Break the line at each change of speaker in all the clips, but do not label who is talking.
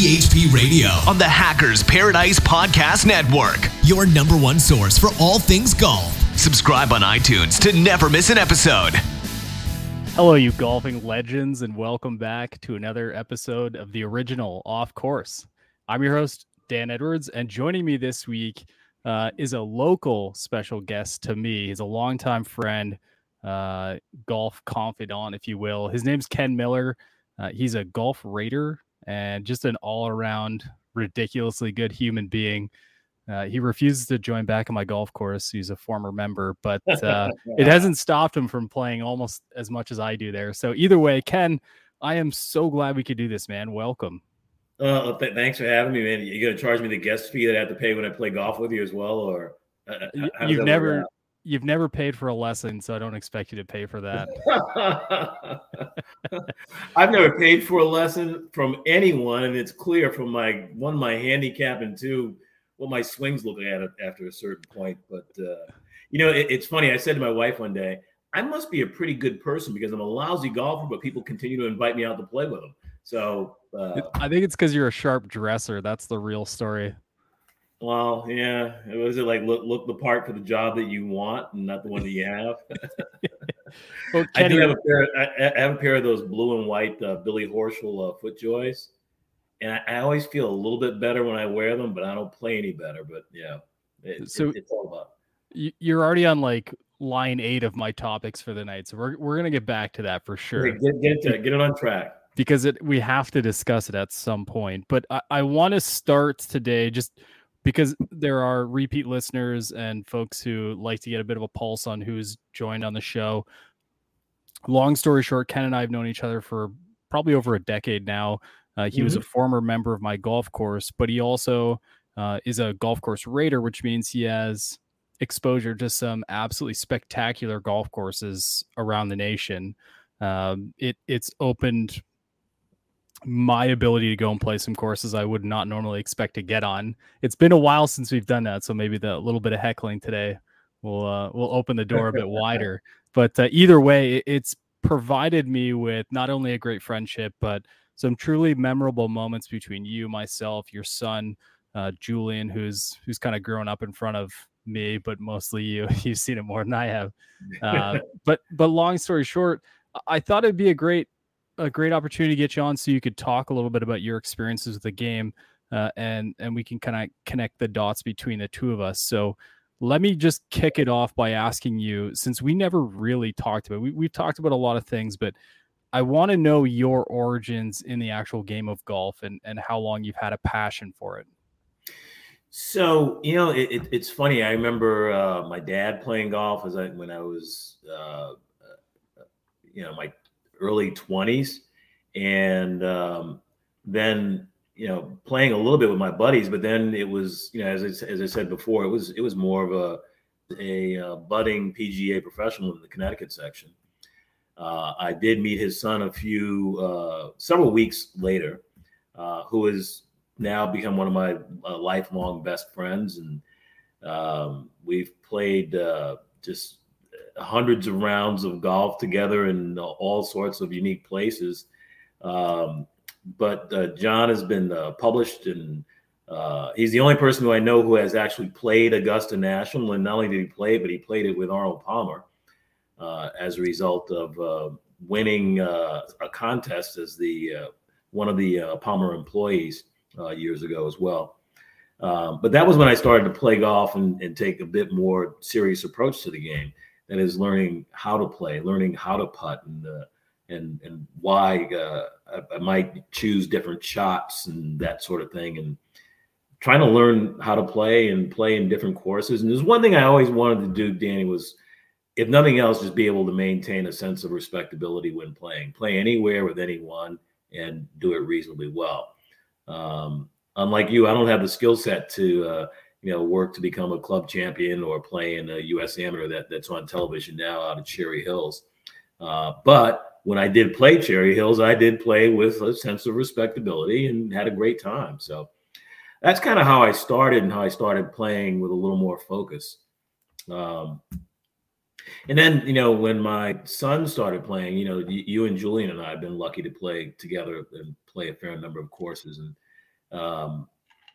THP Radio
on the Hackers Paradise Podcast Network.
Your number one source for all things golf.
Subscribe on iTunes to never miss an episode.
Hello, you golfing legends, and welcome back to another episode of the original Off Course. I'm your host, Dan Edwards, and joining me this week uh, is a local special guest to me. He's a longtime friend, uh, golf confidant, if you will. His name's Ken Miller. Uh, he's a golf rater and just an all around ridiculously good human being. Uh, he refuses to join back on my golf course. He's a former member, but uh, it hasn't stopped him from playing almost as much as I do there. So either way, Ken, I am so glad we could do this, man. Welcome.
Uh, th- thanks for having me, man. You gonna charge me the guest fee that I have to pay when I play golf with you as well, or
uh, you've never you've never paid for a lesson, so I don't expect you to pay for that.
I've never paid for a lesson from anyone, and it's clear from my one, my handicap, and two, what my swings look at after a certain point. But uh, you know, it, it's funny. I said to my wife one day, I must be a pretty good person because I'm a lousy golfer, but people continue to invite me out to play with them. So uh,
I think it's because you're a sharp dresser. That's the real story.
Well, yeah. It was it like look look the part for the job that you want and not the one that you have? well, I do have a pair. I, I, have a pair of those blue and white uh, Billy Horschel uh, FootJoys, and I, I, always feel a little bit better when I wear them, but I don't play any better. But yeah, it, so it, it's all about.
You're already on like line eight of my topics for the night, so we're we're gonna get back to that for sure.
Okay, get get, to, get it on track
because it we have to discuss it at some point. But I, I want to start today just because there are repeat listeners and folks who like to get a bit of a pulse on who's joined on the show. Long story short, Ken and I have known each other for probably over a decade now. Uh, he mm-hmm. was a former member of my golf course, but he also uh, is a golf course rater, which means he has exposure to some absolutely spectacular golf courses around the nation. Um, it it's opened my ability to go and play some courses I would not normally expect to get on. It's been a while since we've done that, so maybe the little bit of heckling today will uh, will open the door a bit wider. But uh, either way, it's provided me with not only a great friendship, but some truly memorable moments between you, myself, your son, uh, Julian, who's who's kind of grown up in front of me, but mostly you. You've seen it more than I have. Uh, but but long story short, I thought it'd be a great a great opportunity to get you on so you could talk a little bit about your experiences with the game uh, and and we can kind of connect the dots between the two of us. So let me just kick it off by asking you since we never really talked about we, we've talked about a lot of things but i want to know your origins in the actual game of golf and and how long you've had a passion for it.
So you know it, it, it's funny i remember uh, my dad playing golf as I, when i was uh, uh you know my early 20s and um, then you know playing a little bit with my buddies but then it was you know as I, as I said before it was it was more of a a uh, budding PGA professional in the Connecticut section. Uh, I did meet his son a few uh, several weeks later, uh, who has now become one of my uh, lifelong best friends, and um, we've played uh, just hundreds of rounds of golf together in all sorts of unique places. Um, but uh, John has been uh, published, and uh, he's the only person who I know who has actually played Augusta National. And not only did he play but he played it with Arnold Palmer uh, as a result of uh, winning uh, a contest as the one of the Palmer employees years ago as well. Um, but that was when I started to play golf and, and take a bit more serious approach to the game that is learning how to play, learning how to putt, and uh, and and why uh, I, I, might choose different shots and that sort of thing, and trying to learn how to play and play in different courses. And there's one thing I always wanted to do, Danny, was if nothing else, just be able to maintain a sense of respectability when playing, play anywhere with anyone, and do it reasonably well. Um, unlike you, I don't have the skill set to uh, you know, work to become a club champion or play in a U.S. Amateur that, that's on television now out of Cherry Hills. Uh, but when I did play Cherry Hills, I did play with a sense of respectability and had a great time. So that's kind of how I started and how I started playing with a little more focus. Um, and then, you know, when my son started playing, you know, you and Julian and I have been lucky to play together and play a fair number of courses. And Um,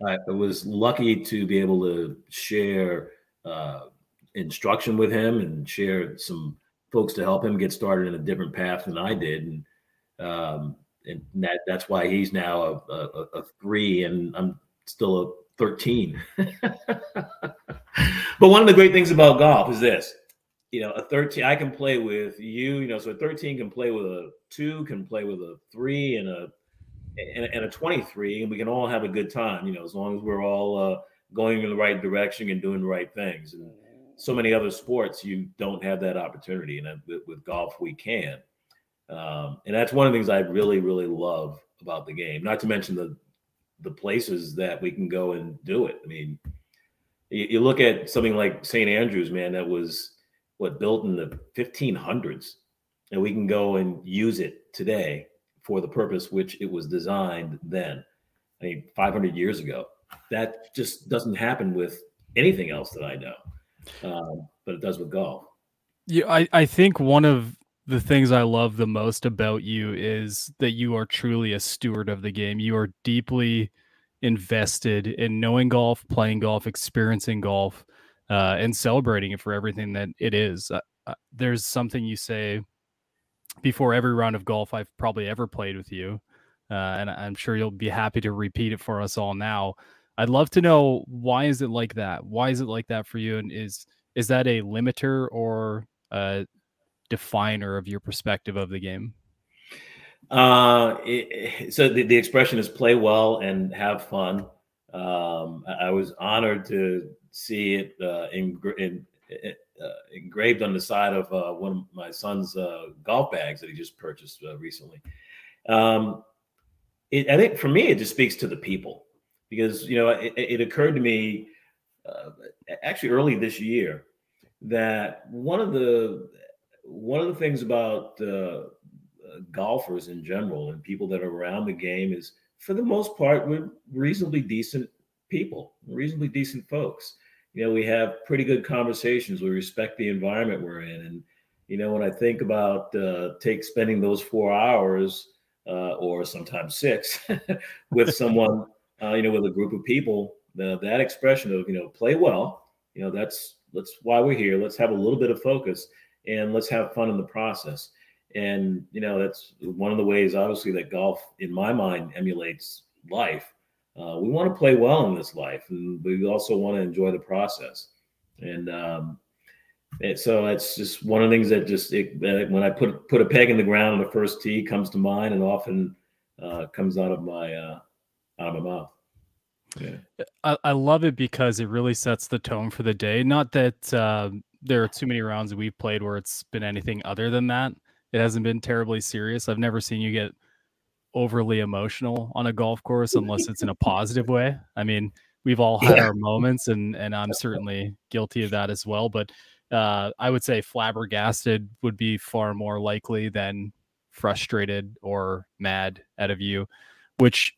I, was lucky to be able to share uh, instruction with him and share some folks to help him get started in a different path than I did, and um, and that that's why he's now a, a, a three, and I'm still a thirteen. but one of the great things about golf is this: you know, a thirteen I can play with you, you know, so a thirteen can play with a two, can play with a three, and a and, and a 23 and we can all have a good time you know as long as we're all uh, going in the right direction and doing the right things. And so many other sports you don't have that opportunity and with, with golf we can um, and that's one of the things i really really love about the game not to mention the the places that we can go and do it. I mean you, you look at something like st andrews man that was what built in the 1500s and we can go and use it today for the purpose which it was designed then. I mean, 500 years ago. That just doesn't happen with anything else that I know, um, but it does with golf.
Yeah, I, I think one of the things I love the most about you is that you are truly a steward of the game. You are deeply invested in knowing golf, playing golf, experiencing golf, uh, and celebrating it for everything that it is. Uh, uh, there's something you say before every round of golf I've probably ever played with you. Uh, and I'm sure you'll be happy to repeat it for us all now. I'd love to know why is it like that? Why is it like that for you? And is is that a limiter or a definer of your perspective of the game?
Uh, it, so the, the expression is play well and have fun. Um, I was honored to see it uh, in, in, engraved on the side of uh, one of my son's uh, golf bags that he just purchased uh, recently. Um, it, I think for me, it just speaks to the people because you know it, it occurred to me uh, actually early this year that one of the one of the things about uh, golfers in general and people that are around the game is for the most part we're reasonably decent people, reasonably decent folks you know, we have pretty good conversations. We respect the environment we're in. And, you know, when I think about uh, take spending those four hours uh, or sometimes six with someone, uh, you know, with a group of people, the, that expression of, you know, play well, you know, that's, that's why we're here. Let's have a little bit of focus and let's have fun in the process. And, you know, that's one of the ways, obviously, that golf, in my mind, emulates life uh, we want to play well in this life, and we also want to enjoy the process. And um, it, so it's just one of the things that just it, when I put put a peg in the ground the first tee comes to mind, and often uh, comes out of my uh, out of my mouth.
Yeah. I, I love it because it really sets the tone for the day. Not that uh, there are too many rounds we've played where it's been anything other than that. It hasn't been terribly serious. I've never seen you get overly emotional on a golf course unless it's in a positive way. I mean, we've all had yeah. our moments and and I'm certainly guilty of that as well, but uh, I would say flabbergasted would be far more likely than frustrated or mad out of you, which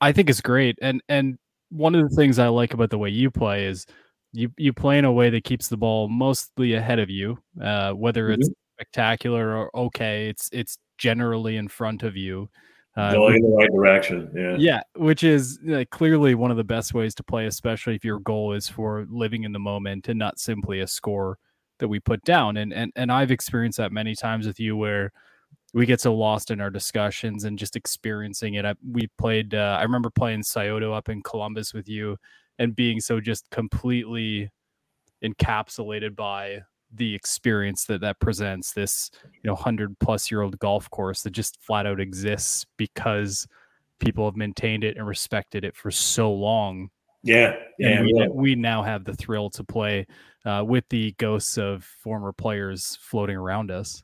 I think is great. And and one of the things I like about the way you play is you you play in a way that keeps the ball mostly ahead of you, uh, whether mm-hmm. it's spectacular or okay, it's it's generally in front of you.
Uh, Going in the right direction. Yeah.
Yeah. Which is uh, clearly one of the best ways to play, especially if your goal is for living in the moment and not simply a score that we put down. And and and I've experienced that many times with you where we get so lost in our discussions and just experiencing it. I, we played, uh, I remember playing Scioto up in Columbus with you and being so just completely encapsulated by the experience that that presents this you know 100 plus year old golf course that just flat out exists because people have maintained it and respected it for so long.
Yeah yeah
we, yeah. we, now have the thrill to play uh, with the ghosts of former players floating around us.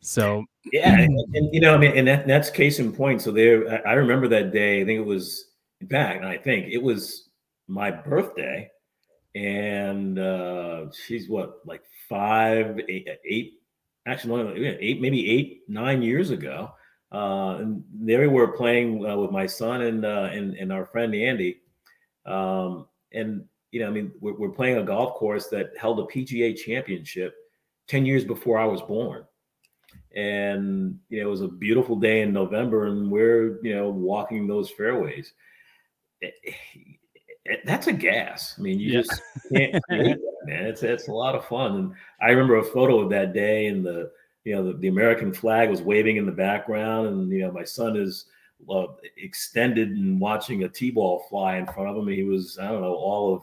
So
yeah and, and you know i mean and that, that's case in point. So there I, I remember that day i think it was in fact i think it was my birthday and uh, she's what like five, eight, eight actually eight, maybe eight, nine years ago. Uh, and there we were playing uh, with my son and, uh, and and our friend Andy. Um, and you know, I mean, we're, we're playing a golf course that held a PGA championship ten years before I was born. and you know it was a beautiful day in November, and we're you know walking those fairways. It, it, that's a gas. I mean, you yeah. just can't, that, man. It's it's a lot of fun. And I remember a photo of that day, and the you know the, the American flag was waving in the background, and you know my son is uh, extended and watching a t-ball fly in front of him. He was I don't know all of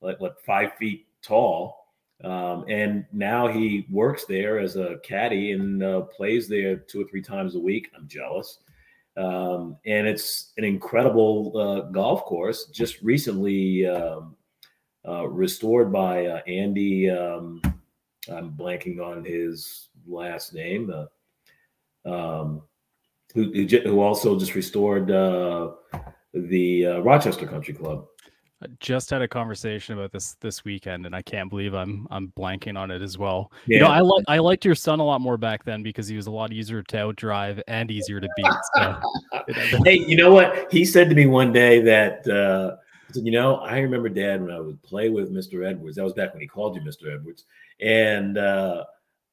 like what five feet tall um, and now he works there as a caddy and uh, plays there two or three times a week. I'm jealous. Um, and it's an incredible uh, golf course, just recently um, uh, restored by uh, Andy. Um, I'm blanking on his last name. Uh, um, who, who, also just restored uh, the Rochester Country Club
just had a conversation about this this weekend and I can't believe I'm I'm blanking on it as well. Yeah. You know, I like I liked your son a lot more back then because he was a lot easier to outdrive and easier to beat. So.
hey, you know what? He said to me one day that uh you know, I remember dad when I would play with Mr. Edwards. That was back when he called you Mr. Edwards. And uh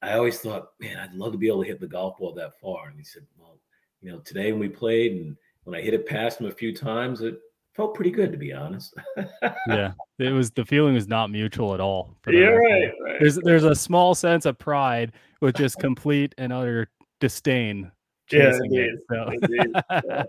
I always thought, man, I'd love to be able to hit the golf ball that far. And he said, Well, you know, today when we played and when I hit it past him a few times, it felt pretty good to be honest.
yeah, it was the feeling was not mutual at all.
Yeah, right, right.
There's there's a small sense of pride with just complete and utter disdain. Yeah, it, so. yeah,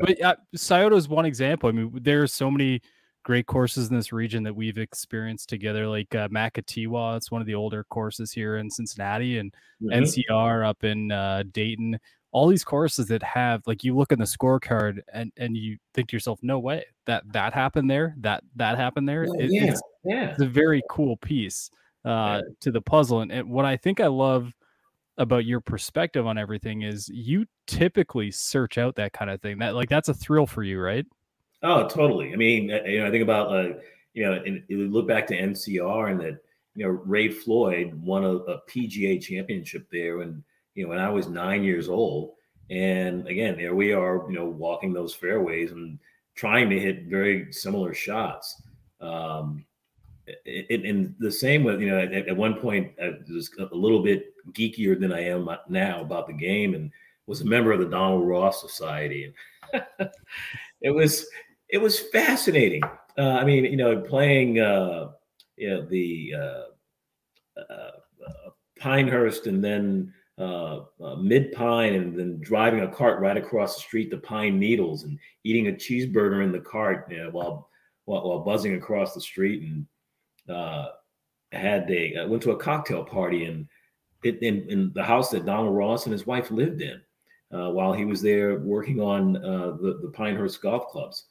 but uh, Scioto is one example. I mean, there are so many great courses in this region that we've experienced together, like uh, Maketewah. It's one of the older courses here in Cincinnati, and mm-hmm. NCR up in uh, Dayton all these courses that have like you look in the scorecard and and you think to yourself no way that that happened there that that happened there
it, yeah,
it's,
yeah.
it's a very cool piece uh, yeah. to the puzzle and, and what i think i love about your perspective on everything is you typically search out that kind of thing that like that's a thrill for you right
oh totally i mean you know i think about uh you know and you look back to ncr and that you know ray floyd won a, a pga championship there and you know, when I was nine years old. And again, there we are, you know, walking those fairways and trying to hit very similar shots. Um, in the same way, you know, at, at, one point I was a little bit geekier than I am now about the game, and was a member of the Donald Ross Society, and it was it was fascinating. Uh, I mean, you know, playing, uh, you know, the uh, uh, uh Pinehurst, and then uh, uh, mid pine and then driving a cart right across the street to Pine Needles and eating a cheeseburger in the cart you know, while, while, while buzzing across the street and uh, had a uh, went to a cocktail party in, in in the house that Donald Ross and his wife lived in uh, while he was there working on uh, the the Pinehurst golf clubs.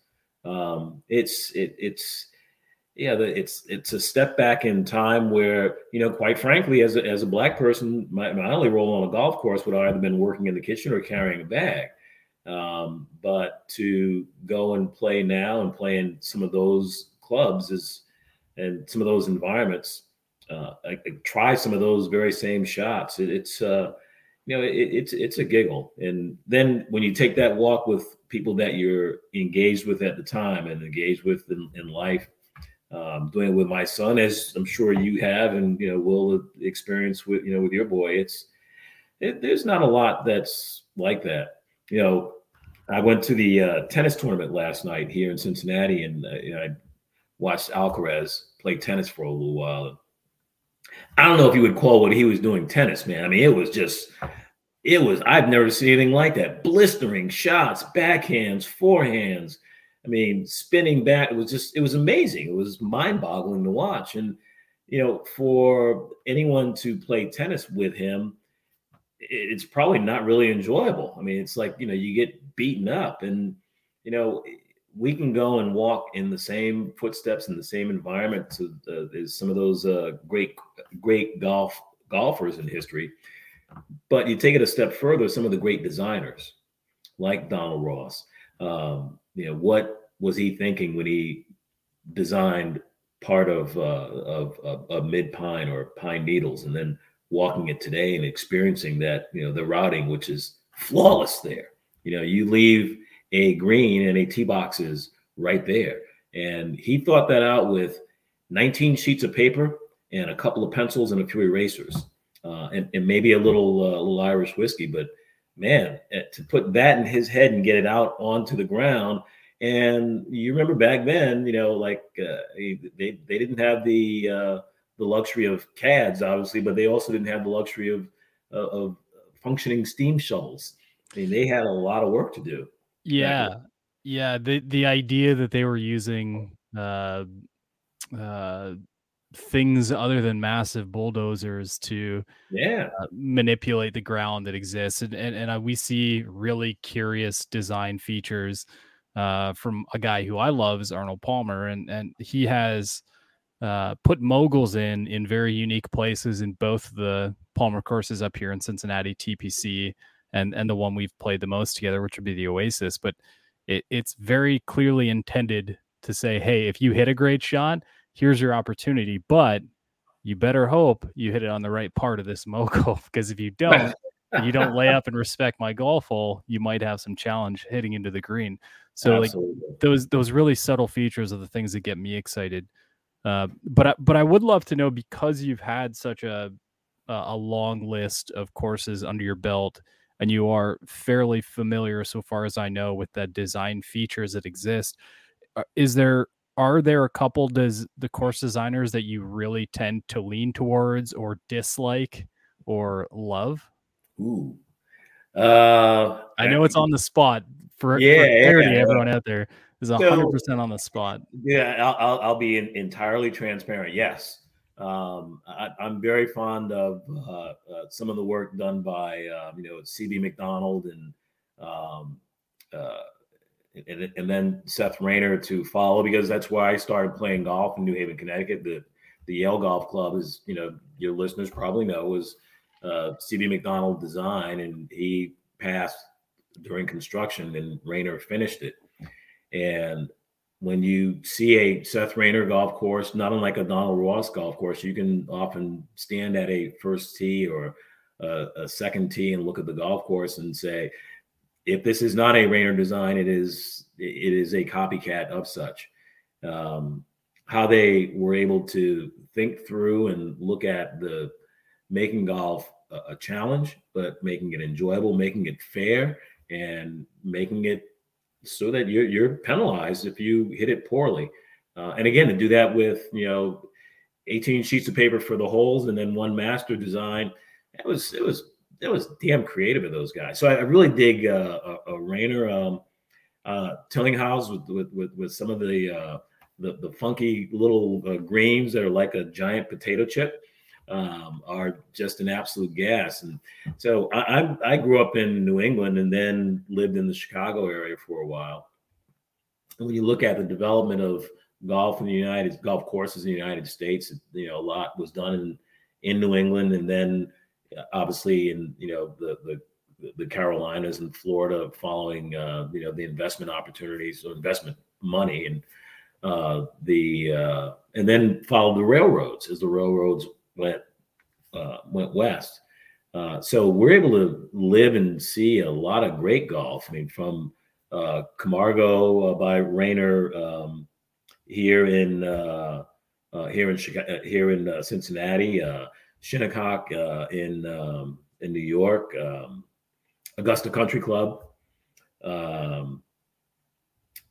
Um, it's it, it's yeah, it's it's a step back in time where you know, quite frankly, as a, as a black person, my, my only role on a golf course would either been working in the kitchen or carrying a bag. Um, but to go and play now and play in some of those clubs is and some of those environments, uh, I, I try some of those very same shots. It, it's uh, you know, it, it's it's a giggle. And then when you take that walk with people that you're engaged with at the time and engaged with in, in life um, doing it with my son, as I'm sure you have, and you know will experience with you know with your boy. It's it, there's not a lot that's like that. You know, I went to the uh, tennis tournament last night here in Cincinnati, and uh, you know, I watched Alcaraz play tennis for a little while. I don't know if you would call what he was doing tennis, man. I mean, it was just, it was. I've never seen anything like that. Blistering shots, backhands, forehands I mean, spinning back, it was just, it was amazing. It was mind boggling to watch. And, you know, for anyone to play tennis with him, it's probably not really enjoyable. I mean, it's like, you know, you get beaten up and, you know, we can go and walk in the same footsteps in the same environment to uh, as some of those uh, great, great golf golfers in history. But you take it a step further, some of the great designers like Donald Ross, um, you know what was he thinking when he designed part of uh, of, of mid pine or pine needles and then walking it today and experiencing that you know the routing which is flawless there you know you leave a green and a tee box is right there and he thought that out with 19 sheets of paper and a couple of pencils and a few erasers uh, and, and maybe a little uh, little Irish whiskey. But man, eh, to put that in his head and get it out onto the ground. And you remember back then, you know, like uh, they they didn't have the uh, the luxury of CADs, obviously, but they also didn't have the luxury of of functioning steam shovels. I mean, they had a lot of work to do.
Yeah, yeah. The the idea that they were using uh, uh, things other than massive bulldozers to
yeah
uh, manipulate the ground that exists and and, and uh, we see really curious design features uh, from a guy who I love is Arnold Palmer and and he has uh, put moguls in in very unique places in both the Palmer courses up here in Cincinnati TPC and and the one we've played the most together which would be the Oasis. But it, it's very clearly intended to say hey if you hit a great shot here's your opportunity, but you better hope you hit it on the right part of this mogul because if you don't, you don't lay up and respect my golf hole, you might have some challenge hitting into the green. So Absolutely. like those those really subtle features are the things that get me excited. Uh, but I, but I would love to know because you've had such a a long list of courses under your belt and you are fairly familiar so far as I know with the design features that exist. Uh, is there are there a couple does the course designers that you really tend to lean towards or dislike or love?
Ooh. Uh,
I know it's on the spot for, yeah, for clarity, yeah. everyone out there is hundred percent on the spot.
Yeah, I'll, I'll, I'll be in, entirely transparent. Yes. Um, I, am very fond of uh, uh, some of the work done by, uh, you know, CB Macdonald and um, uh, and, and then Seth Rayner to follow because that's why I started playing golf in New Haven, Connecticut. The the Yale Golf Club is, you know, your listeners probably know was uh, CB Macdonald design, and he passed during construction, and Rayner finished it. And when you see a Seth Rayner golf course, not unlike a Donald Ross golf course, you can often stand at a first tee or a, a second tee and look at the golf course and say, if this is not a Rayner design, it is it is a copycat of such. Um, how they were able to think through and look at the making golf a, a, challenge, but making it enjoyable, making it fair, and making it so that you're you're penalized if you hit it poorly. Uh, and again, to do that with you know 18 sheets of paper for the holes and then one master design, it was it was that was damn creative of those guys. So I, I really dig uh, Rayner um, uh, with, with, with with some of the uh, the, the funky little uh, greens that are like a giant potato chip um, are just an absolute gas. And so I, I, I grew up in New England and then lived in the Chicago area for a while. And when you look at the development of golf in the United States, golf courses in the United States, you know a lot was done in in New England and then obviously in you know the the the Carolinas and Florida following uh, you know the investment opportunities or investment money and uh, the uh, and then followed the railroads as the railroads went uh, went west. Uh, so we're able to live and see a lot of great golf. I mean, from uh, Camargo by Rayner um, here in here in Chicago, here in Cincinnati. Shinnecock uh, in um, in New York, um, Augusta Country Club. Um,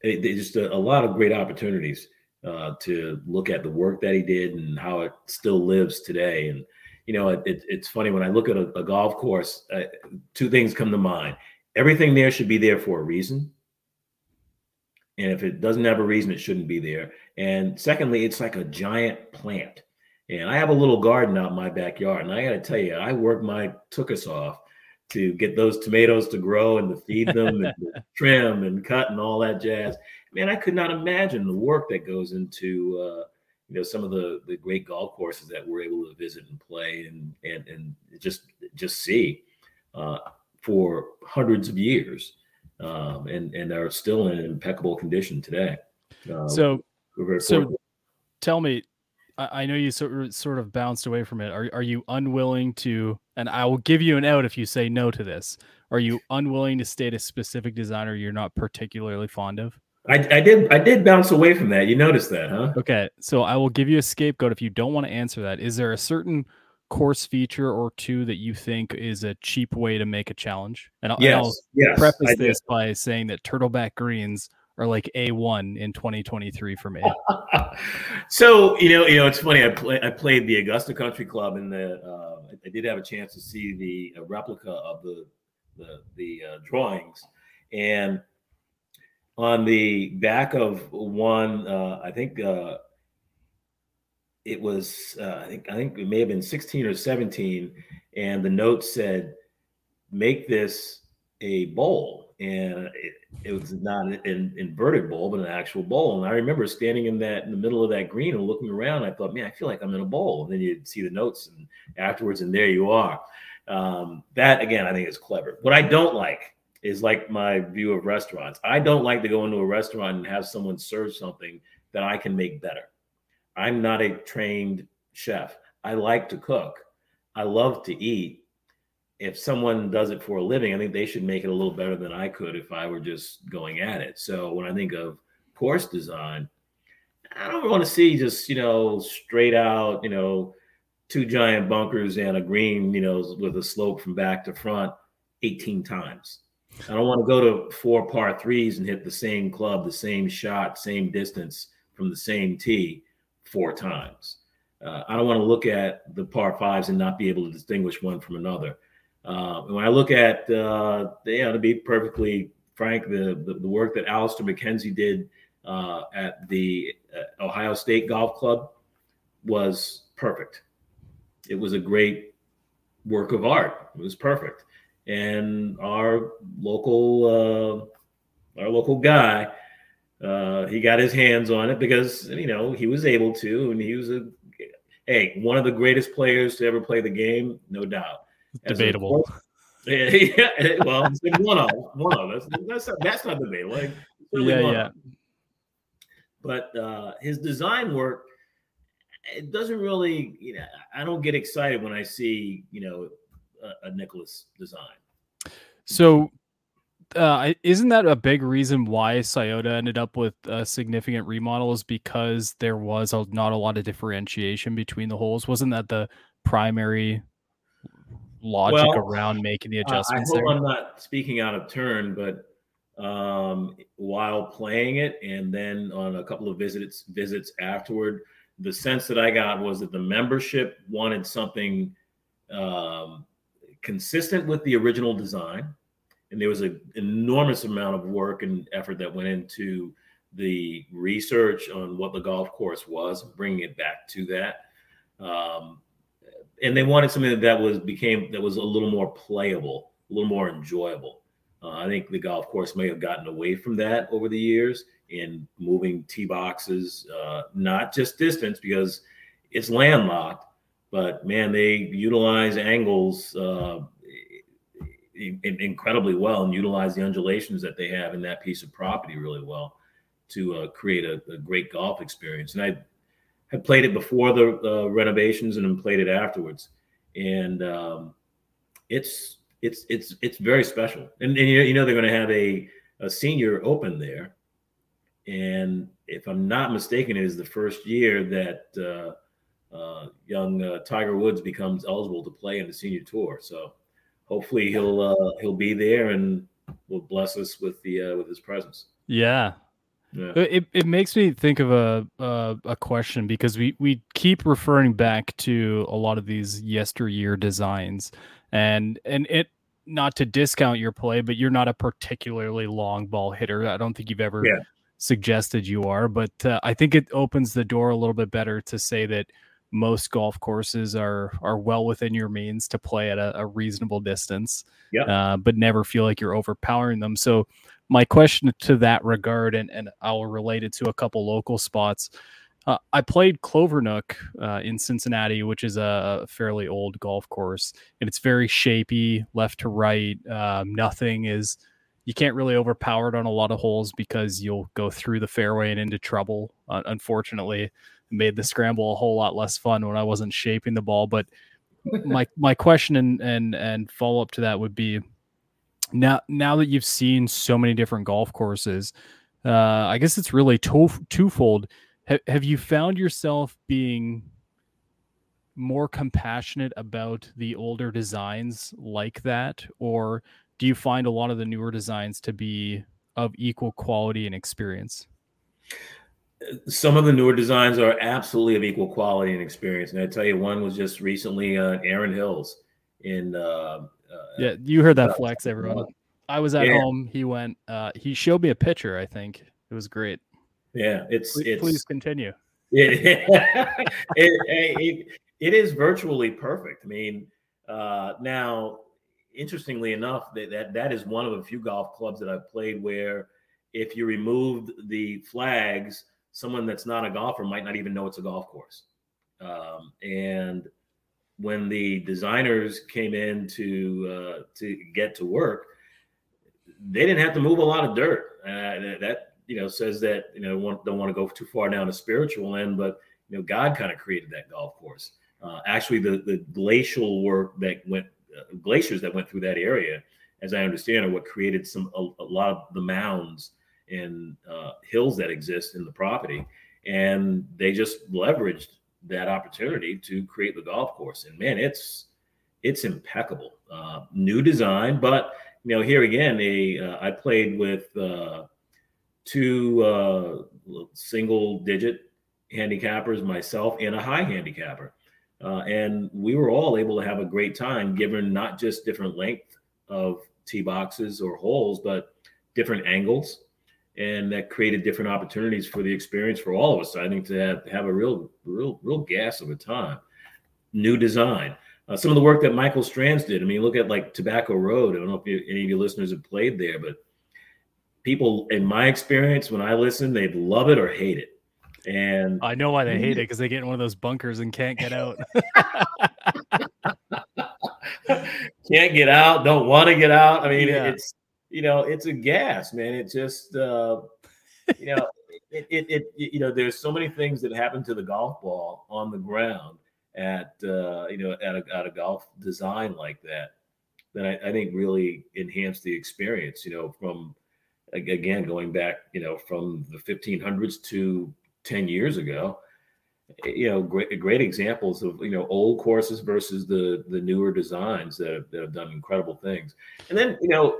it, it just a, a, lot of great opportunities uh, to look at the work that he did and how it still lives today. And you know, it, it, it's funny when I look at a, a golf course, uh, two things come to mind. Everything there should be there for a reason. And if it doesn't have a reason, it shouldn't be there. And secondly, it's like a giant plant. And I have a little garden out in my backyard. And I got to tell you, I work my tookus off to get those tomatoes to grow and to feed them and to trim and cut and all that jazz. Man, I could not imagine the work that goes into uh, you know some of the the great golf courses that we're able to visit and play and and and just just see uh, for hundreds of years, um, and and are still in impeccable condition today.
Uh, so so tell me I know you sort sort of bounced away from it. Are are you unwilling to? And I will give you an out if you say no to this. Are you unwilling to state a specific designer you're not particularly fond of?
I, I did I did bounce away from that. You noticed that, huh?
Okay, so I will give you a scapegoat if you don't want to answer that. Is there a certain course feature or two that you think is a cheap way to make a challenge? And I'll,
yes,
and I'll
yes,
preface this by saying that turtleback greens are like A1 in 2023 for me.
so you know, you know, it's funny. I play, I played the Augusta Country Club, and the uh, I did have a chance to see the uh, replica of the the the uh, drawings, and on the back of one, uh, I think uh, it was uh, I think I think it may have been 16 or 17, and the note said, "Make this a bowl," and it, it was not an inverted bowl, but an actual bowl. And I remember standing in that in the middle of that green and looking around. I thought, man, I feel like I'm in a bowl. And then you see the notes, and afterwards, and there you are. Um, that again, I think is clever. What I don't like is like my view of restaurants. I don't like to go into a restaurant and have someone serve something that I can make better. I'm not a trained chef. I like to cook. I love to eat. If someone does it for a living, I think they should make it a little better than I could if I were just going at it. So when I think of course design, I don't want to see just, you know, straight out, you know, two giant bunkers and a green, you know, with a slope from back to front 18 times. I don't want to go to four par threes and hit the same club, the same shot, same distance from the same tee four times. Uh, I don't want to look at the par fives and not be able to distinguish one from another. Uh, when I look at, uh, you know, to be perfectly frank, the, the, the work that Alister MacKenzie did uh, at the uh, Ohio State Golf Club was perfect. It was a great work of art. It was perfect. And our local, uh, our local guy uh, he got his hands on it because you know he was able to, and he was a hey one of the greatest players to ever play the game, no doubt.
Debatable.
Yeah, well, one of one of us. That's not, that's not debatable. Like,
yeah, yeah.
But uh, his design work, it doesn't really. You know, I don't get excited when I see you know a, a Nicklaus design.
So uh, isn't that a big reason why Scioto ended up with a significant remodel? Is because there was a, not a lot of differentiation between the holes. Wasn't that the primary logic well, around making the adjustments?
Uh, I
hope
there? I'm not speaking out of turn, but um, while playing it, and then on a couple of visits visits afterward, the sense that I got was that the membership wanted something um, consistent with the original design and there was an enormous amount of work and effort that went into the research on what the golf course was, bringing it back to that. Um, and they wanted something that was became that was a little more playable, a little more enjoyable. Uh, I think the golf course may have gotten away from that over the years in moving tee boxes, uh, not just distance because it's landlocked, but man, they utilize angles uh, incredibly well and utilize the undulations that they have in that piece of property really well to uh, create a, a, great golf experience. And I had played it before the uh, renovations and then played it afterwards, and um, it's it's it's it's very special. And, and you know they're going to have a a senior open there, and if I'm not mistaken, it is the first year that uh, uh young uh, Tiger Woods becomes eligible to play in the senior tour. So hopefully he'll uh, he'll be there and will bless us with the uh, with his presence.
Yeah. Yeah. It, it makes me think of a, a, a question because we we keep referring back to a lot of these yesteryear designs and and it not to discount your play but you're not a particularly long ball hitter I don't think you've ever yeah. suggested you are but uh, I think it opens the door a little bit better to say that most golf courses are are well within your means to play at a, a reasonable distance,
yeah.
Uh, but never feel like you're overpowering them. So, my question to that regard, and, and I'll relate it to a couple local spots. Uh, I played Clovernook uh, in Cincinnati, which is a fairly old golf course, and it's very shapy, left to right. Um, nothing is, you can't really overpower it on a lot of holes because you'll go through the fairway and into trouble. Uh, unfortunately, made the scramble a whole lot less fun when I wasn't shaping the ball. But my my question and and and follow up to that would be now now that you've seen so many different golf courses, uh, I guess it's really two, twofold. Have, have you found yourself being more compassionate about the older designs like that, or do you find a lot of the newer designs to be of equal quality and experience?
Some of the newer designs are absolutely of equal quality and experience. And I tell you, one was just recently uh, Erin Hills in. Uh, uh,
yeah, you heard that flex, everyone. I was at yeah. home. He went. Uh, he showed me a picture. I think it was great.
Yeah, it's
please,
it's.
Please continue.
It, it, it, it is virtually perfect. I mean, uh, now interestingly enough, that, that that is one of a few golf clubs that I've played where if you removed the flags, someone that's not a golfer might not even know it's a golf course. Um, and when the designers came in to uh, to get to work, they didn't have to move a lot of dirt. Uh, that you know says that you know don't want to go too far down the spiritual end, but you know God kind of created that golf course. Uh, actually, the the glacial work that went uh, glaciers that went through that area, as I understand, are what created some a, a lot of the mounds and uh, hills that exist in the property, and they just leveraged that opportunity to create the golf course. And man, it's it's impeccable, uh, new design. But you know, here again, a uh, I played with uh, two uh, single digit handicappers myself and a high handicapper uh, and we were all able to have a great time given not just different length of tee boxes or holes, but different angles. And that created different opportunities for the experience for all of us. I think to have, have a real, real, real gas of a time. New design. Uh, some of the work that Michael Strantz did. I mean, look at like Tobacco Road. I don't know if you, any of your listeners have played there, but people, in my experience, when I listen, they love it or hate it. And
I know why they hate it because they get in one of those bunkers and can't get out.
can't get out, don't want to get out. I mean, yeah. it's you know, it's a gas, man. It just uh, you know, it, it, it, you know, there's so many things that happen to the golf ball on the ground at uh, you know at a, at a golf design like that that I, I think really enhance the experience. You know, from again going back, you know, from the 1500s to 10 years ago eh, you know great great examples of you know old courses versus the the newer designs that have, that have done incredible things and then you know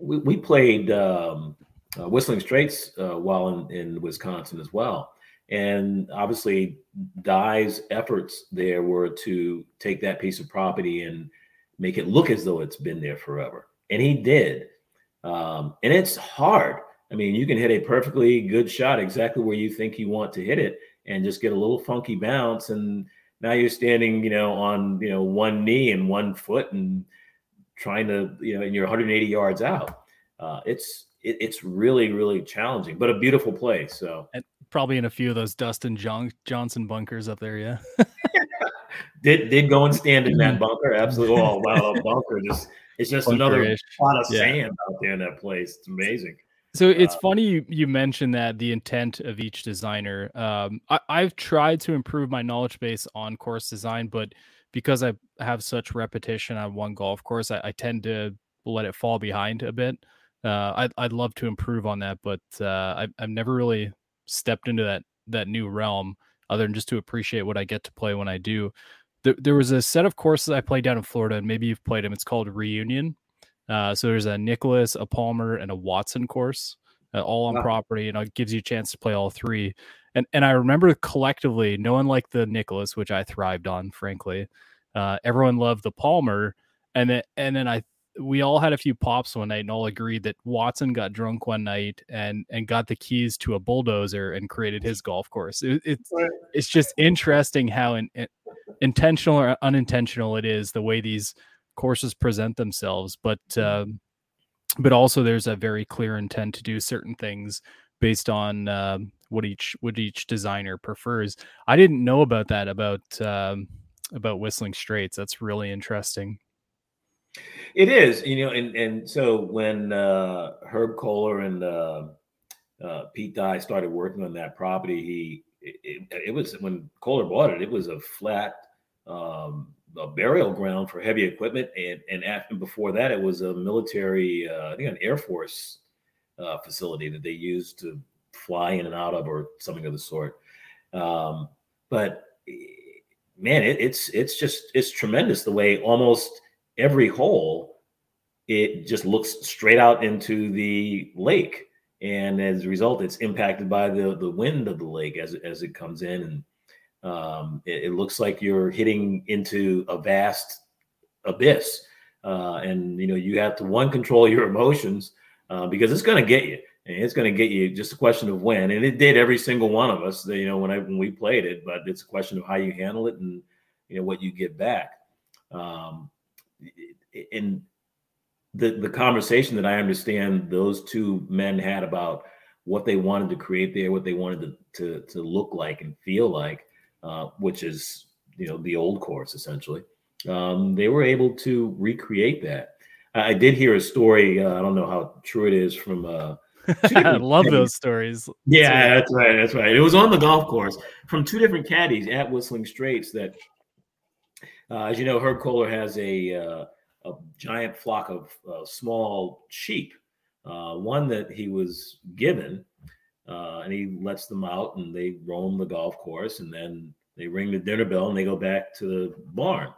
we, we played um, uh, whistling straits uh, while in, in wisconsin as well. And obviously Dye's efforts there were to take that piece of property and make it look as though it's been there forever. And he did. Um, and it's hard. I mean, you can hit a perfectly good shot exactly where you think you want to hit it and just get a little funky bounce. And now you're standing, you know, on, you know, one knee and one foot and trying to, you know, and you're 180 yards out. Uh, it's, it, it's really, really challenging, but a beautiful place. So,
and probably in a few of those Dustin John- Johnson bunkers up there. Yeah.
did, did go and stand in that bunker. Absolutely. Oh, wow. A bunker. Just, it's just Bunker-ish. another pot of yeah. sand out there in that place. It's amazing.
So it's uh, funny you, you mentioned that the intent of each designer. Um, I, I've tried to improve my knowledge base on course design, but because I have such repetition on one golf course, I, I tend to let it fall behind a bit. Uh, I'd, I'd love to improve on that, but uh, I've, I've never really stepped into that that new realm other than just to appreciate what I get to play when I do. There, there was a set of courses I played down in Florida, and maybe you've played them. It's called Reunion. Uh, so there's a Nicklaus, a Palmer, and a Watson course, uh, all on wow. property, and it gives you a chance to play all three. And and I remember collectively, no one liked the Nicklaus, which I thrived on, frankly. Uh, everyone loved the Palmer, and then and then I we all had a few pops one night and all agreed that Watson got drunk one night and and got the keys to a bulldozer and created his golf course. It, it's it's just interesting how in, in, intentional or unintentional it is the way these courses present themselves, but mm-hmm. um, but also there's a very clear intent to do certain things based on um, what each what each designer prefers. I didn't know about that about um, about Whistling Straits. That's really interesting.
It is, you know, and and so when uh, Herb Kohler and uh, uh, Pete Dye started working on that property, he it, it, was when Kohler bought it. It was a flat um, a burial ground for heavy equipment, and and after before that, it was a military, uh, I think, an Air Force uh, facility that they use to fly in and out of, or something of the sort. Um, but man, it, it's it's just it's tremendous the way almost every hole it just looks straight out into the lake, and as a result, it's impacted by the the wind of the lake as as it comes in, and um, it, it looks like you're hitting into a vast abyss. Uh, and you know you have to one control your emotions uh, because it's going to get you and it's going to get you just a question of when and it did every single one of us you know when i when we played it but it's a question of how you handle it and you know what you get back. Um and the the conversation that i understand those two men had about what they wanted to create there what they wanted to to, to look like and feel like uh, which is you know the old course essentially um, they were able to recreate that i did hear a story uh, i don't know how true it is from uh,
I love those stories.
Yeah, that's right. That's right. It was on the golf course from two different caddies at Whistling Straits. That, uh, as you know, Herb Kohler has a uh, a giant flock of uh, small sheep. Uh, one that he was given, uh, and he lets them out, and they roam the golf course, and then they ring the dinner bell, and they go back to the barn.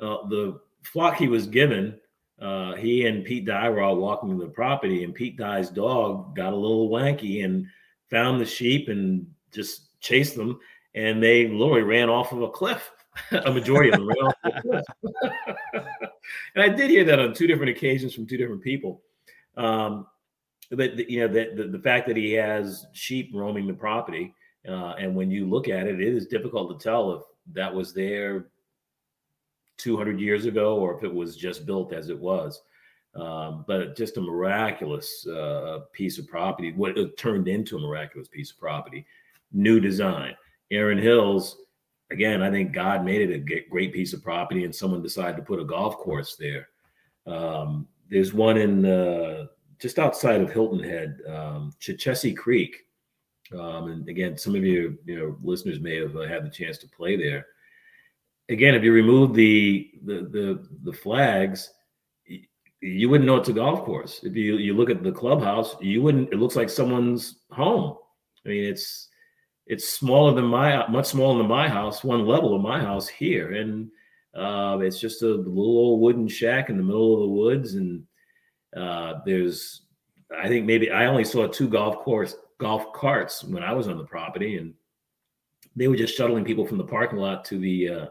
Uh, the flock he was given uh, he and Pete Dye were all walking the property, and Pete Dye's dog got a little wanky and found the sheep and just chased them, and they literally ran off of a cliff. a majority of them ran off of a cliff. and I did hear that on two different occasions from two different people. Um, but you know the, the, the fact that he has sheep roaming the property, uh, and when you look at it, it is difficult to tell if that was there 200 years ago or if it was just built as it was. Um, but just a miraculous uh, piece of property. What it turned into a miraculous piece of property. New design. Erin Hills, again, I think God made it a great piece of property, and someone decided to put a golf course there. Um, there's one in uh, just outside of Hilton Head, um, Creek. Um, and again, some of you, you know, listeners may have uh, had the chance to play there again, if you remove the the the, the flags, you wouldn't know it's a golf course. If you you look at the clubhouse, you wouldn't. It looks like someone's home. I mean, it's it's smaller than my much smaller than my house, one level of my house here, and uh, it's just a little old wooden shack in the middle of the woods. And uh, there's, I think maybe I only saw two golf course golf carts when I was on the property, and they were just shuttling people from the parking lot to the uh,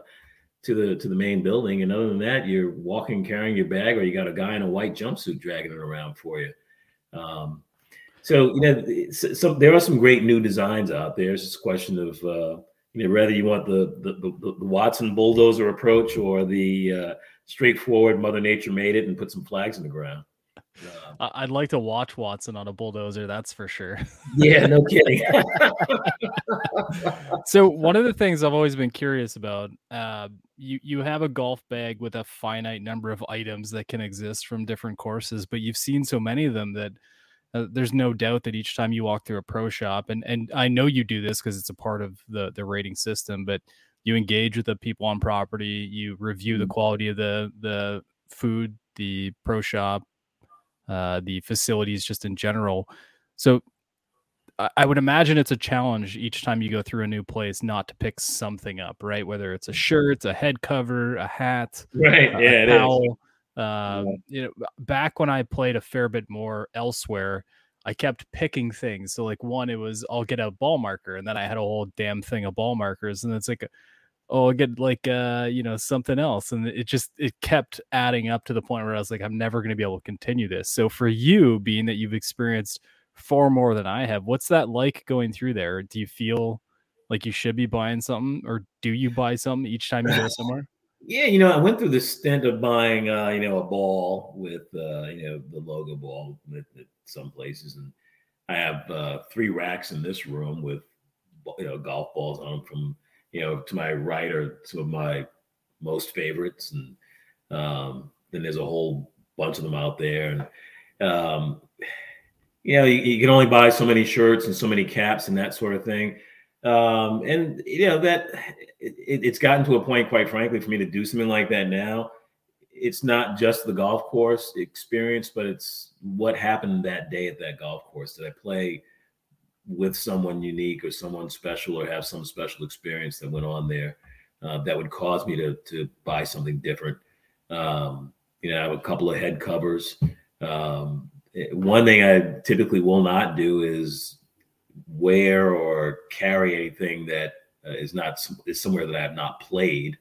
to the to the main building. And other than that, you're walking carrying your bag, or you got a guy in a white jumpsuit dragging it around for you. Um, so you know, so, there are some great new designs out there. It's just a question of uh, you know whether you want the the, the, the Watson bulldozer approach or the uh, straightforward Mother Nature made it and put some flags in the ground.
I'd like to watch Watson on a bulldozer, that's for sure.
Yeah, no kidding.
so one of the things I've always been curious about, uh, you you have a golf bag with a finite number of items that can exist from different courses, but you've seen so many of them that uh, there's no doubt that each time you walk through a pro shop, and and I know you do this because it's a part of the the rating system, but you engage with the people on property, you review the mm-hmm. quality of the the food, the pro shop, uh, the facilities just in general. So I would imagine it's a challenge each time you go through a new place not to pick something up, right? Whether it's a shirt, a head cover, a hat,
right?
A,
yeah,
a towel. Um, you know, back when I played a fair bit more elsewhere, I kept picking things. So, like one, it was I'll get a ball marker, and then I had a whole damn thing of ball markers, and it's like, oh, I get like uh, you know, something else. And it just it kept adding up to the point where I was like, I'm never gonna be able to continue this. So for you, being that you've experienced far more than I have, what's that like going through there? Do you feel like you should be buying something, or do you buy something each time you go somewhere?
Yeah, you know, I went through the stint of buying, uh, you know, a ball with, uh, you know, the logo ball at, at some places, and I have uh, three racks in this room with, you know, golf balls on them from you know, to my right are some of my most favorites, and um, then there's a whole bunch of them out there. And um, you know, you, you, can only buy so many shirts and so many caps and that sort of thing. Um, and you know that it, it's gotten to a point, quite frankly, for me to do something like that now. It's not just the golf course experience, but it's what happened that day at that golf course. Did I play with someone unique or someone special or have some special experience that went on there. uh, that would cause me to to buy something different. Um, you know, I have a couple of head covers. Um, one thing I typically will not do is wear or carry anything that uh, is not is somewhere that I have not played.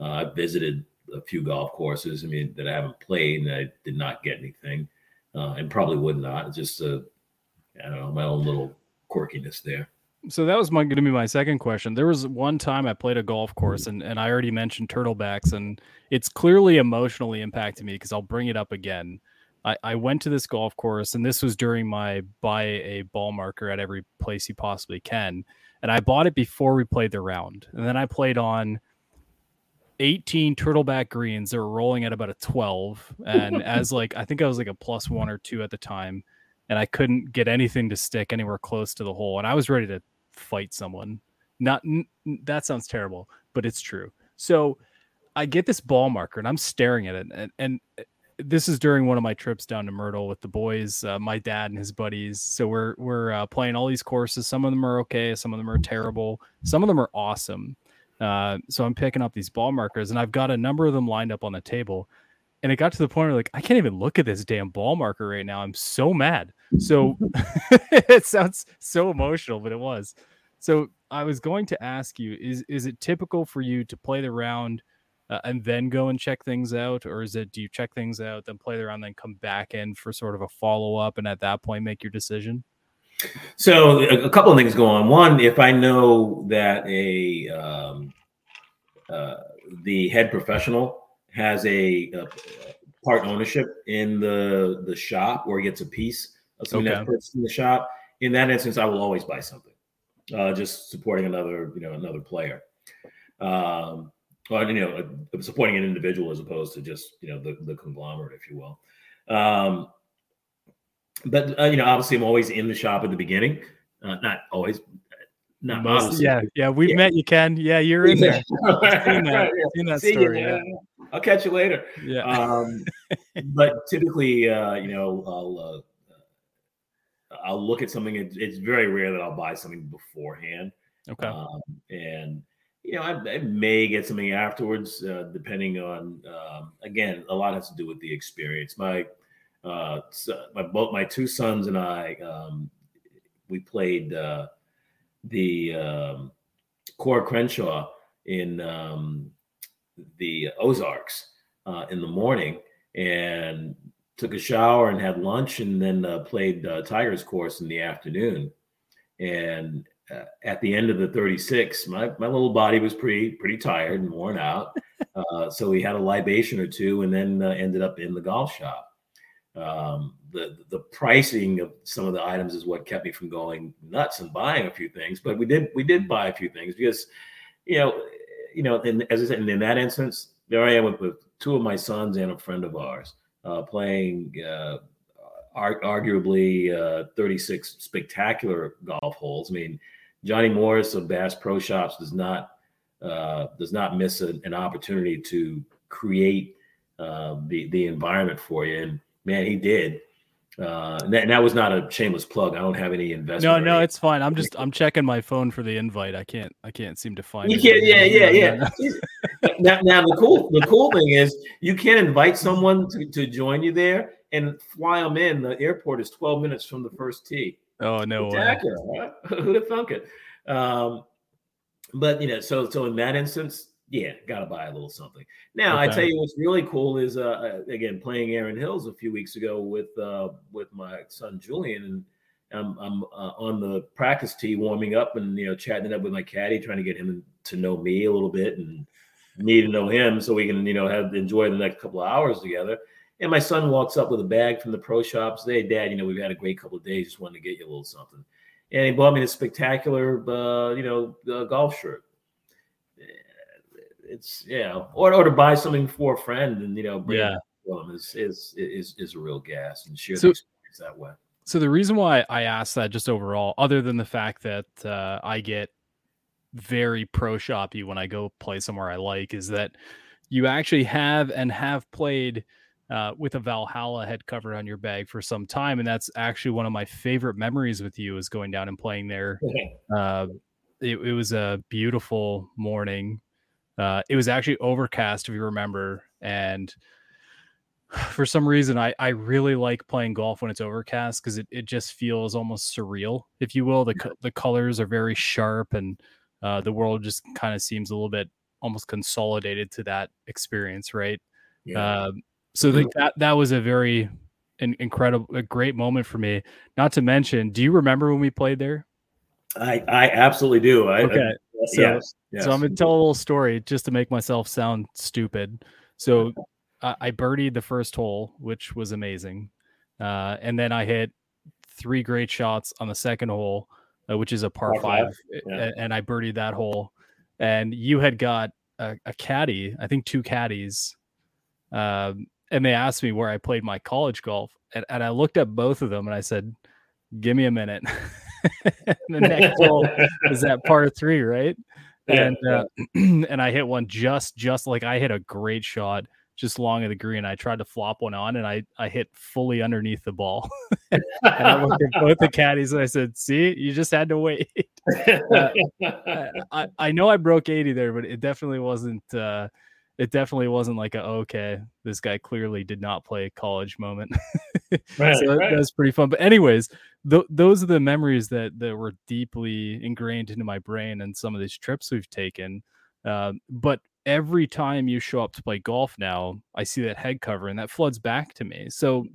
Uh, I've visited a few golf courses. I mean, that I haven't played, and I did not get anything, uh, and probably would not. It's just a, I don't know, my own little quirkiness there.
So that was my going to be my second question. There was one time I played a golf course, and and I already mentioned turtlebacks, and it's clearly emotionally impacted me because I'll bring it up again. I, I went to this golf course, and this was during my buy a ball marker at every place you possibly can. And I bought it before we played the round. And then I played on 18 turtleback greens. They were rolling at about a 12. And as like, I think I was like a plus one or two at the time. And I couldn't get anything to stick anywhere close to the hole. And I was ready to fight someone. Not n- that sounds terrible, but it's true. So I get this ball marker and I'm staring at it. And, and this is during one of my trips down to Myrtle with the boys, uh, my dad and his buddies. So we're we're uh, playing all these courses. Some of them are okay, some of them are terrible, some of them are awesome. Uh, so I'm picking up these ball markers, and I've got a number of them lined up on the table. And it got to the point where like I can't even look at this damn ball marker right now. I'm so mad. So it sounds so emotional, but it was. So I was going to ask you: is is it typical for you to play the round? uh, and then go and check things out, or is it do you check things out, then play around, then come back in for sort of a follow up, and at that point make your decision?
So a, a couple of things go on. One, if I know that a um, uh, the head professional has a, a, part ownership in the the shop or gets a piece of something okay. purchased in the shop, in that instance, I will always buy something, uh, just supporting another you know another player. Um, well, you know, supporting an individual as opposed to just you know the, the conglomerate, if you will. Um, but uh, you know, obviously, I'm always in the shop at the beginning. Uh, not always. Not
Most, yeah, yeah, we've yeah. met you, Ken. Yeah, you're in there. seen that, seen that story. Yeah.
I'll catch you later. Yeah. Um, but typically, uh, you know, I'll uh, I'll look at something. it's very rare that I'll buy something beforehand.
Okay. Um,
and you know, I, I, may get something afterwards, uh, depending on. Um, again, a lot has to do with the experience. My, uh, my both my two sons and I, um, we played uh, the um, Coore Crenshaw in um, the Ozarks uh, in the morning, and took a shower and had lunch, and then uh, played uh, Tigers course in the afternoon. And uh, at the end of the 36, my, my little body was pretty pretty tired and worn out. Uh, so we had a libation or two, and then uh, ended up in the golf shop. Um, the the pricing of some of the items is what kept me from going nuts and buying a few things. But we did we did buy a few things because, you know, you know, and as I said, in that instance, there I am with, with two of my sons and a friend of ours uh, playing uh, arguably uh, 36 spectacular golf holes. I mean, Johnny Morris of Bass Pro Shops does not uh, does not miss a, an opportunity to create uh, the the environment for you. And man, he did. Uh, and, that, and that was not a shameless plug. I don't have any investment.
No, no, it's fine. I'm just I'm checking my phone for the invite. I can't I can't seem to find.
You can't. Yeah, yeah, yeah. now, now the cool the cool thing is you can invite someone to, to join you there and fly them in. The airport is 12 minutes from the first tee.
Oh no
way! Right? Who'd have thunk it? Um, but you know, so so in that instance, yeah, got to buy a little something. Now, okay. I tell you what's really cool is uh, uh, again playing Erin Hills a few weeks ago with uh, with my son Julian, and I'm, I'm uh, on the practice tee warming up and you know chatting it up with my caddy, trying to get him to know me a little bit and me to know him, so we can you know have enjoy the next couple of hours together. And my son walks up with a bag from the pro shops. Hey, Dad, you know, we've had a great couple of days. Just wanted to get you a little something. And he bought me this spectacular, uh, you know, uh, golf shirt. It's yeah, or or to buy something for a friend and you know bring yeah. them is, is is is a real gas and share so, the experience that way.
So the reason why I asked that, just overall, other than the fact that uh, I get very pro shoppy when I go play somewhere I like, is that you actually have and have played uh, with a Valhalla head cover on your bag for some time, and that's actually one of my favorite memories with you is going down and playing there. Uh, it, it, was a beautiful morning. Uh, it was actually overcast, if you remember, and for some reason I, I really like playing golf when it's overcast because it, it just feels almost surreal if you will. The, the colors are very sharp and uh, the world just kind of seems a little bit almost consolidated to that experience right? Yeah. Um, so the, that that was a very an incredible a great moment for me. Not to mention do you remember when we played there?
I i absolutely do. I,
okay so, yes, yes. so i'm gonna tell a little story just to make myself sound stupid so I birdied the first hole, which was amazing, uh, and then I hit three great shots on the second hole, uh, which is a par, five, yeah. and I birdied that hole. And you had got a, a caddy, I think two caddies, um, and they asked me where I played my college golf, and, and I looked at both of them and I said, "Give me a minute." the next hole is that par three, right? Yeah, and uh, and I hit one just just like I hit a great shot just long of the green. I tried to flop one on and I, I hit fully underneath the ball. and I looked at both the caddies and I said, See, you just had to wait. uh, I, I know I broke 80 there, but it definitely wasn't uh, it definitely wasn't like a okay, this guy clearly did not play a college moment. right, so right. that was pretty fun. But anyways, th- those are the memories that that were deeply ingrained into my brain and some of these trips we've taken. Uh, but every time you show up to play golf now, I see that head cover and that floods back to me. So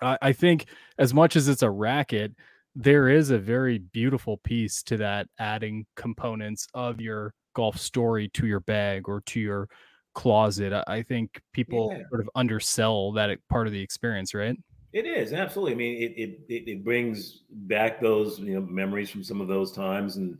I, I think as much as it's a racket, there is a very beautiful piece to that adding components of your golf story to your bag or to your closet. I, think people yeah. sort of undersell that part of the experience, right?
It is absolutely. I mean, it, it it brings back those you know memories from some of those times, and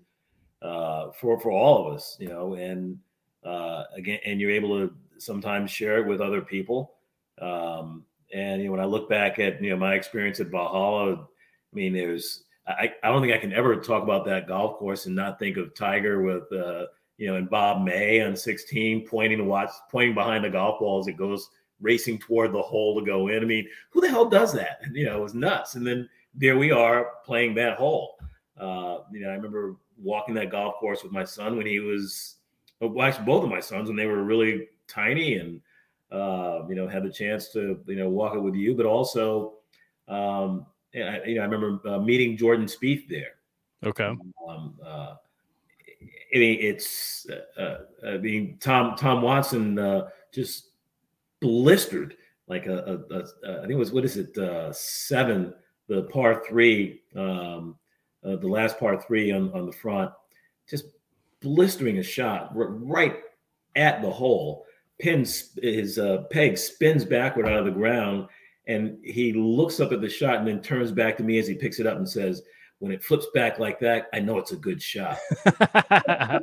uh, for for all of us, you know, and uh, again, and you're able to sometimes share it with other people. Um, and you know, when I look back at you know my experience at Valhalla, I mean, there's I, I don't think I can ever talk about that golf course and not think of Tiger with uh, you know and Bob May on 16 pointing to watch pointing behind the golf ball as it goes racing toward the hole to go in. I mean, who the hell does that? And you know, it was nuts. And then there we are playing that hole. Uh, you know, I remember walking that golf course with my son when he was well, actually both of my sons when they were really tiny and uh, you know had the chance to you know walk it with you, but also um, I, you know I remember uh, meeting Jordan Spieth there.
Okay.
Um, uh, I mean, it's uh, uh, I mean Tom Tom Watson uh, just blistered like a, a, a I think it was what is it uh, seven the par three um, uh, the last par three on on the front just blistering a shot right at the hole. Pins his uh, peg spins backward out of the ground, and he looks up at the shot and then turns back to me as he picks it up and says, "When it flips back like that, I know it's a good shot."
I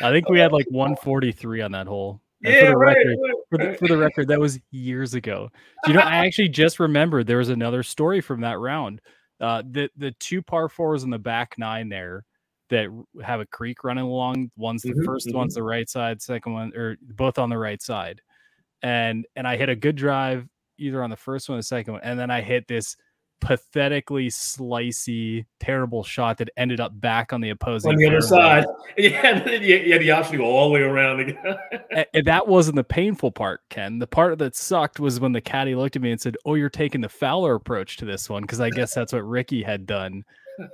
think we had like 143 on that hole.
Yeah, for the, right,
record, right, for, the, for the record, that was years ago. Do You know, I actually just remembered there was another story from that round. Uh, the the two par fours in the back nine there that have a creek running along. One's the mm-hmm, 1st mm-hmm. one's the right side, second one or both on the right side. And and I hit a good drive either on the first one or the second one, and then I hit this pathetically slicey, terrible shot that ended up back on the opposing
on the other side. Yeah, you had the option to go all the way around again.
and that wasn't the painful part, Ken. The part that sucked was when the caddy looked at me and said, "Oh, you're taking the Fowler approach to this one," because I guess that's what Rickie had done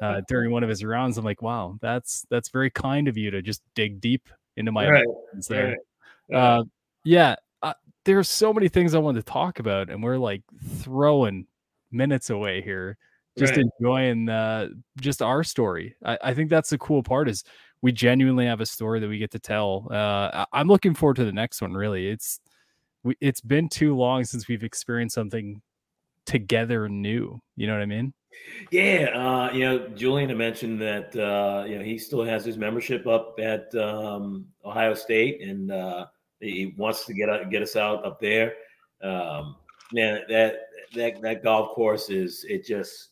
uh, during one of his rounds. I'm like, wow, that's that's very kind of you to just dig deep into my right. there. Right. Uh, yeah, uh, there's so many things I wanted to talk about, and we're like throwing minutes away here, just right. enjoying uh, just our story. I, I think that's the cool part is we genuinely have a story that we get to tell. Uh, I'm looking forward to the next one. Really, it's we, it's been too long since we've experienced something together new. You know what I mean?
Yeah, uh, you know, Julian mentioned that uh, you know he still has his membership up at um, Ohio State, and uh, he wants to get get us out up there. Um, man, that that that golf course is it just.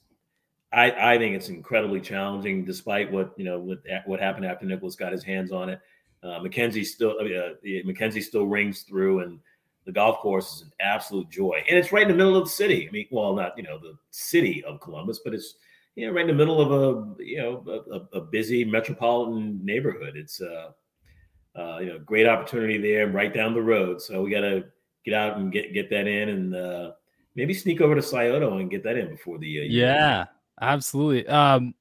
I, I think it's incredibly challenging, despite what you know what what happened after Nicklaus got his hands on it. Uh, MacKenzie still, uh, MacKenzie still rings through, and the golf course is an absolute joy, and it's right in the middle of the city. I mean, well, not you know the city of Columbus, but it's you know right in the middle of a you know a, a busy metropolitan neighborhood. It's uh, uh, you know, great opportunity there, right down the road. So we got to get out and get get that in, and uh, maybe sneak over to Scioto and get that in before the uh,
Yeah, absolutely. Um,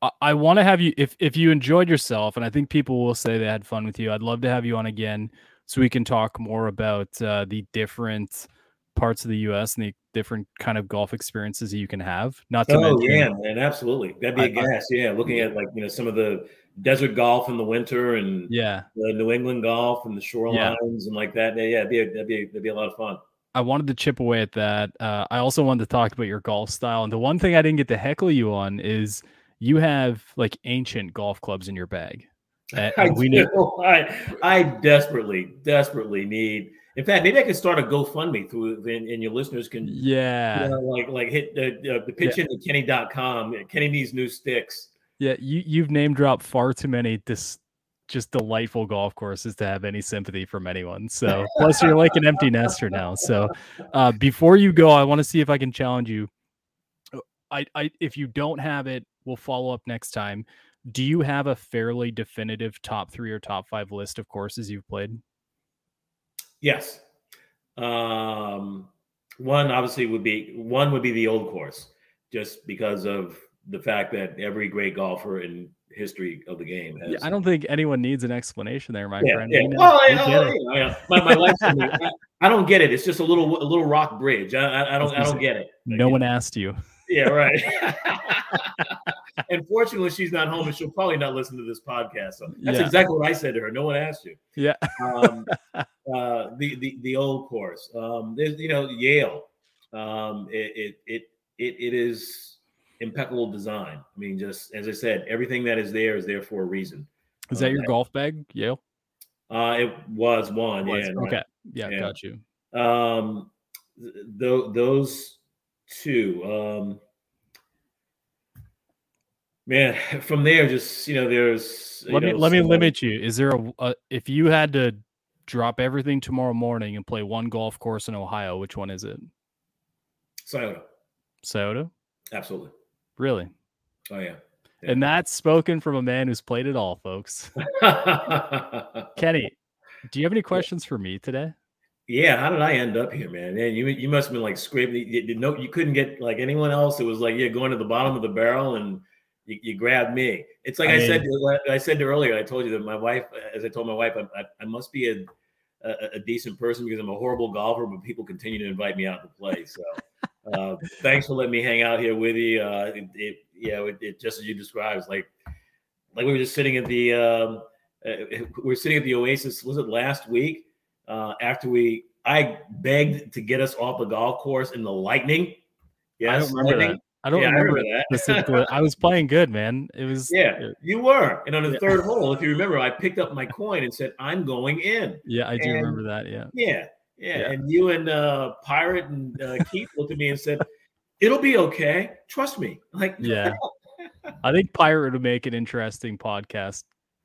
I, I want to have you if if you enjoyed yourself, and I think people will say they had fun with you. I'd love to have you on again so we can talk more about uh, the different parts of the U.S. and the different kind of golf experiences you can have. Not to
Oh
mention,
yeah, man, absolutely. That'd be a gas. Yeah, looking at like you know some of the desert golf in the winter and
yeah,
the New England golf and the shorelines and like that. Yeah, that'd be a, that'd be that'd be a lot of fun.
I wanted to chip away at that. Uh, I also wanted to talk about your golf style, and the one thing I didn't get to heckle you on is you have like ancient golf clubs in your bag. And-
I,
and we need.
I I desperately, desperately need. In fact, maybe I could start a GoFundMe through, and, and your listeners can,
yeah,
you know, like like hit the the, the pitch into Kenny.com. Kenny needs new sticks.
Yeah, you you've name dropped far too many dis- just delightful golf courses to have any sympathy from anyone. So plus you're like an empty nester now. So uh, before you go, I want to see if I can challenge you. Uh, I, I if you don't have it, we'll follow up next time. Do you have a fairly definitive top three or top five list of courses you've played?
Yes. Um, one obviously would be one would be the old course, just because of the fact that every great golfer in history of the game has.
Yeah, I don't think anyone needs an explanation there, my
Yeah,
friend.
yeah.
We know-
Well,
we
yeah,
get it.
yeah, yeah. My, my life, I, I don't get it. It's just a little a little rock bridge. I, I, I don't I don't get it.
No one asked you.
Yeah, right. Unfortunately, she's not home, and she'll probably not listen to this podcast. So that's
Yeah.
exactly what I said to her. No one asked you.
Yeah.
Um, uh, the the the old course. Um, there's you know Yale. Um, it, it it it it is impeccable design. I mean, just as I said, everything that is there is there for a reason.
Is that your
Okay.
golf bag, Yale?
Uh, it was one.
Was-
yeah. right.
okay. Yeah,
Yeah.
got you.
Um, th- tho- those two. Um, man, from there, just you know, there's. you
let me
know,
let me
some-
limit you. Is there a, a if you had to drop everything tomorrow morning and play one golf course in Ohio, which one is it?
Scioto.
Scioto?
Absolutely.
Really?
Oh yeah.
And that's spoken from a man who's played it all, folks. Kenny, do you have any questions for me today?
yeah. How did I end up here, man? And you you must have been like scraping. You, you, no, you couldn't get like anyone else. It was like you're going to the bottom of the barrel and. You, you grabbed me. It's like
I
I, said.
mean-
I said earlier. I told you that my wife, as I told my wife, I, I, I must be a, a a decent person because I'm a horrible golfer, but people continue to invite me out to play. So, uh, thanks for letting me hang out here with you. Uh, it, it yeah, it, it just as you described, it's like like we were just sitting at the um, uh, we were sitting at the Oasis. Was it last week? Uh, after we, I begged to get us off the golf course in the lightning. Yes,
I don't remember
lightning.
that. I don't
yeah,
remember,
I remember that.
specifically. I was playing good, man. It was
Yeah, you were. And on the
Yeah.
third hole, if you remember, I picked up my coin and said, "I'm going in."
Yeah, I do
And-
remember that. Yeah.
Yeah, yeah.
Yeah.
And you and uh, Pirate and uh, Keith looked at me and said, "It'll be okay. Trust me." Like,
Yeah. I think Pirate would make an interesting podcast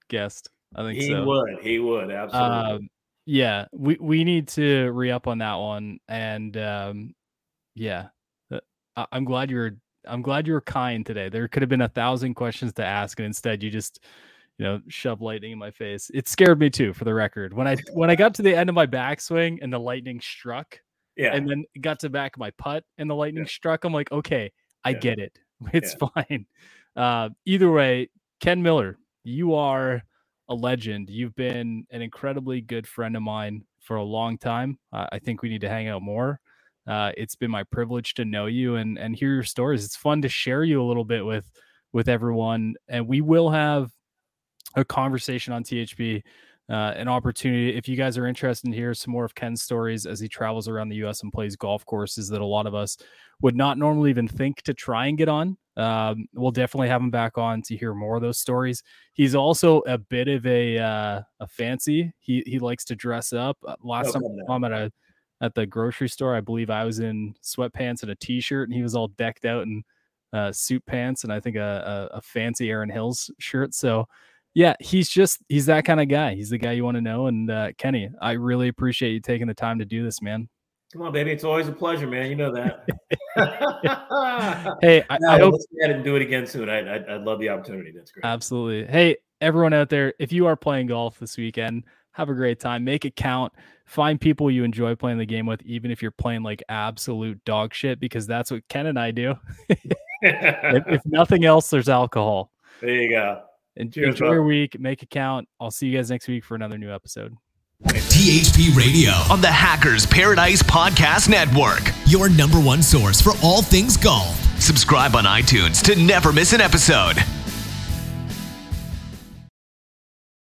guest. I think
he
so.
would. He would absolutely.
Um, yeah, we we need to re up on that one, and um, yeah, uh, I, I'm glad you're I'm glad you were kind today. There could have been a thousand questions to ask, and instead you just you know shove lightning in my face. It scared me too, for the record. When I when I got to the end of my backswing and the lightning struck,
yeah.
and then got to back of my putt and the lightning struck, I'm like, okay, I
Yeah.
get it. It's fine. Uh, either way, Ken Miller, you are a legend. You've been an incredibly good friend of mine for a long time. Uh, I think we need to hang out more. Uh, it's been my privilege to know you and and hear your stories. It's fun to share you a little bit with with everyone, and we will have a conversation on THP, uh, an opportunity. If you guys are interested in hear some more of Ken's stories as he travels around the U.S. and plays golf courses that a lot of us would not normally even think to try and get on, um, we'll definitely have him back on to hear more of those stories. He's also a bit of a uh, a fancy. He he likes to dress up. Uh, Last
Oh,
time
come
I saw him at a at the grocery store, I believe I was in sweatpants and a t-shirt, and he was all decked out in uh, suit pants and I think a, a, a fancy Erin Hills shirt. So yeah, he's just he's that kind of guy. He's the guy you want to know. And uh, Kenny, I really appreciate you taking the time to do this, man.
Come on, baby. It's always a pleasure, man. You know that.
Hey, I,
No,
I hope
let's get it and do it again soon. I, I, I'd love the opportunity. That's great.
absolutely. Hey, everyone out there, if you are playing golf this weekend, have a great time. Make it count. Find people you enjoy playing the game with, even if you're playing like absolute dog shit, because that's what Ken and I do. if, if, nothing else, there's alcohol.
There you go.
And Cheers, enjoy bro. your week. Make it count. I'll see you guys next week for another new episode.
THP Radio
on the Hackers Paradise Podcast Network.
Your number one source for all things golf.
Subscribe on iTunes to never miss an episode.